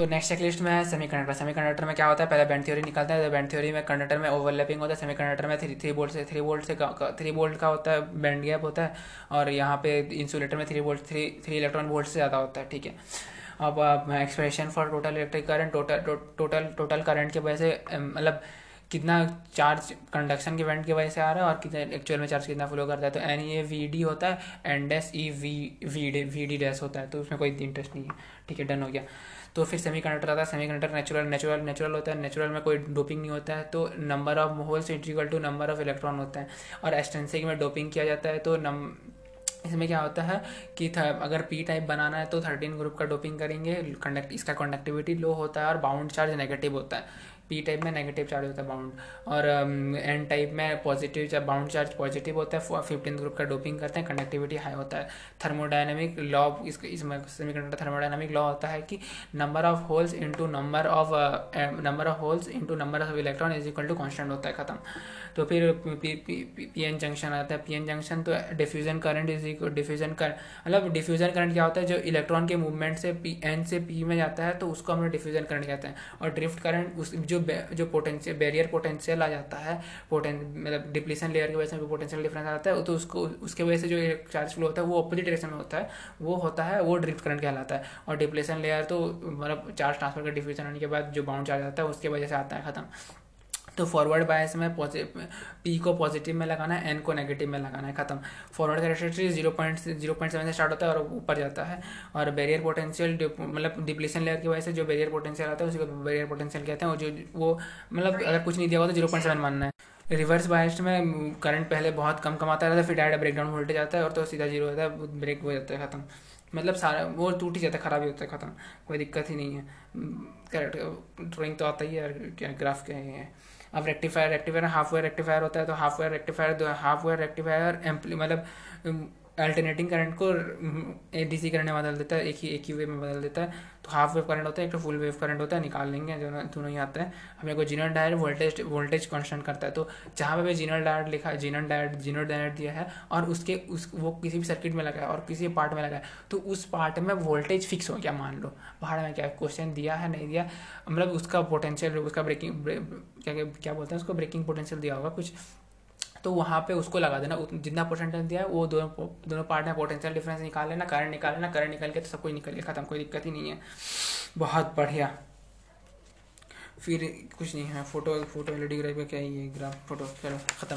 तो next checklist में है सेमी कंडक्टर सेमी कंडक्टर में क्या होता है? पहले बैंड थ्योरी निकलता है तो बैंड थ्योरी में कंडक्टर में ओवरलैपिंग होता है। सेमी कंडक्टर में थ्री थ्री बोल्ट से थ्री बोल्ट से थ्री बोल्ट का होता है बैंड गैप होता है, और यहाँ पे इंसुलेटर में three volt three three electron volt से ज़्यादा होता है, ठीक है? अब expression for total electric current total total total current की वजह से मतलब कितना चार्ज कंडक्शन के इवेंट की वजह से आ रहा है और कितना एक्चुअल में चार्ज कितना फ्लो करता है। तो एन ए वी डी होता है and dash E V V D V D dash होता है। तो उसमें कोई इंटरेस्ट नहीं है। ठीक है डन हो गया। तो फिर सेमी कंडक्टर आता है। Semiconductor natural natural natural होता है। नेचुरल में कोई डोपिंग नहीं होता है। तो number of holes is equal to number of electron होता है। और एस्टेंसिक में डोपिंग किया जाता है। तो नम इसमें क्या होता है कि अगर पी टाइप बनाना है तो थर्टीन ग्रुप का डोपिंग करेंगे। कंडक्ट इसका कंडक्टिविटी लो होता है और बाउंड चार्ज नेगेटिव होता है। पी टाइप में नेगेटिव चार्ज होता है बाउंड और एन um, टाइप में positive charge bound charge positive होता है फिफ्टीन ग्रुप का डोपिंग करते हैं कंडक्टिविटी हाई होता है. थर्मोडाइनमिक लॉ इस इसमें सेमीकंडक्टर थर्मोडाइनमिक लॉ होता है कि number of holes into number of number of holes into number of electron is equal to constant होता है खत्म. तो फिर पी एन जंक्शन आता है. पी एन जंक्शन तो डिफ्यूजन करंट इज़ डिफ्यूजन कर मतलब डिफ्यूजन करंट क्या होता है? जो इलेक्ट्रॉन के मूवमेंट से पी एन से पी में जाता है तो उसको हम लोग डिफ्यूजन करंट कहते हैं. और ड्रिफ्ट करंट उस जो जो पोटेंशियल बैरियर पोटेंशियल आ जाता है मतलब डिप्लीसन लेयर की वजह से जो पोटेंशियल डिफरेंस आ जाता है तो उसको, उसके वजह से जो चार्ज फ्लो होता है, वो अपोजिट डायरेक्शन में होता है, वो होता है, वो ड्रिफ्ट करंट कहलाता है। और डिप्लेशन लेयर तो मतलब चार्ज ट्रांसफ़र का डिफ्यूजन होने के बाद जो बाउंड चार्ज आता है, उसके वजह से आता है खत्म। तो फॉरवर्ड बायस में पी को पॉजिटिव में लगाना है एन को नेगेटिव में लगाना है खत्म। Forward characteristic zero point zero point seven से स्टार्ट होता है और ऊपर जाता है। और बैरियर पोटेंशियल मतलब डिप्लीशन लेयर की वजह से जो बैरियर पोटेंशियल आता है उसी को बैरियर पोटेंशियल कहते हैं। और जो वो मतलब अगर कुछ नहीं दिया हुआ तो ज़ीरो पॉइंट सेवन मानना है। रिवर्स बायस्ड में करंट पहले बहुत कम कमाता रहता है फिर डायरेक्ट ब्रेकडाउन वोल्टेज आता है और तो सीधा ज़ीरो होता है ब्रेक हो जाता है खत्म। मतलब सारा वो टूट ही जाता है ख़राब ही होता है ख़त्म। कोई दिक्कत ही नहीं है। करेक्ट ड्राइंग तो आता ही है क्या ग्राफ क्या है? अब rectifier rectifier half wave rectifier होता है तो half wave rectifier half wave rectifier amply मतलब अल्टरनेटिंग करंट को डीसी करंट में बदल देता है, एक ही एक ही वेव में बदल देता है। तो हाफ़ वेव करंट होता है, एक तो फुल वेव करंट होता है, निकाल लेंगे जो दोनों ही आता है। हमें को Zener diode voltage voltage constant करता है। तो जहाँ पे जीनर डायर लिखा है जीनर डायर जीनर डायर दिया है, और उसके, उस, वो किसी भी सर्किट में लगा है, और किसी पार्ट में लगा है तो उस पार्ट में वोल्टेज फिक्स हो गया, मान लो। बाहर में क्या क्वेश्चन दिया है, नहीं दिया मतलब उसका पोटेंशियल उसका ब्रेकिंग क्या क्या बोलते हैं, उसको ब्रेकिंग पोटेंशियल दिया होगा कुछ। तो वहाँ पे उसको लगा देना। जितना पोटेंशियल दिया है वो दोनों दोनों पार्ट में पोटेंशियल डिफरेंस निकाल लेना करंट निकाल लेना करंट निकाल के तो सब कुछ निकल गया, खत्म, कोई दिक्कत ही नहीं है। बहुत बढ़िया। फिर कुछ नहीं है photo photo L D graph क्या ही है ग्राफ फ़ोटो चलो, ख़त्म।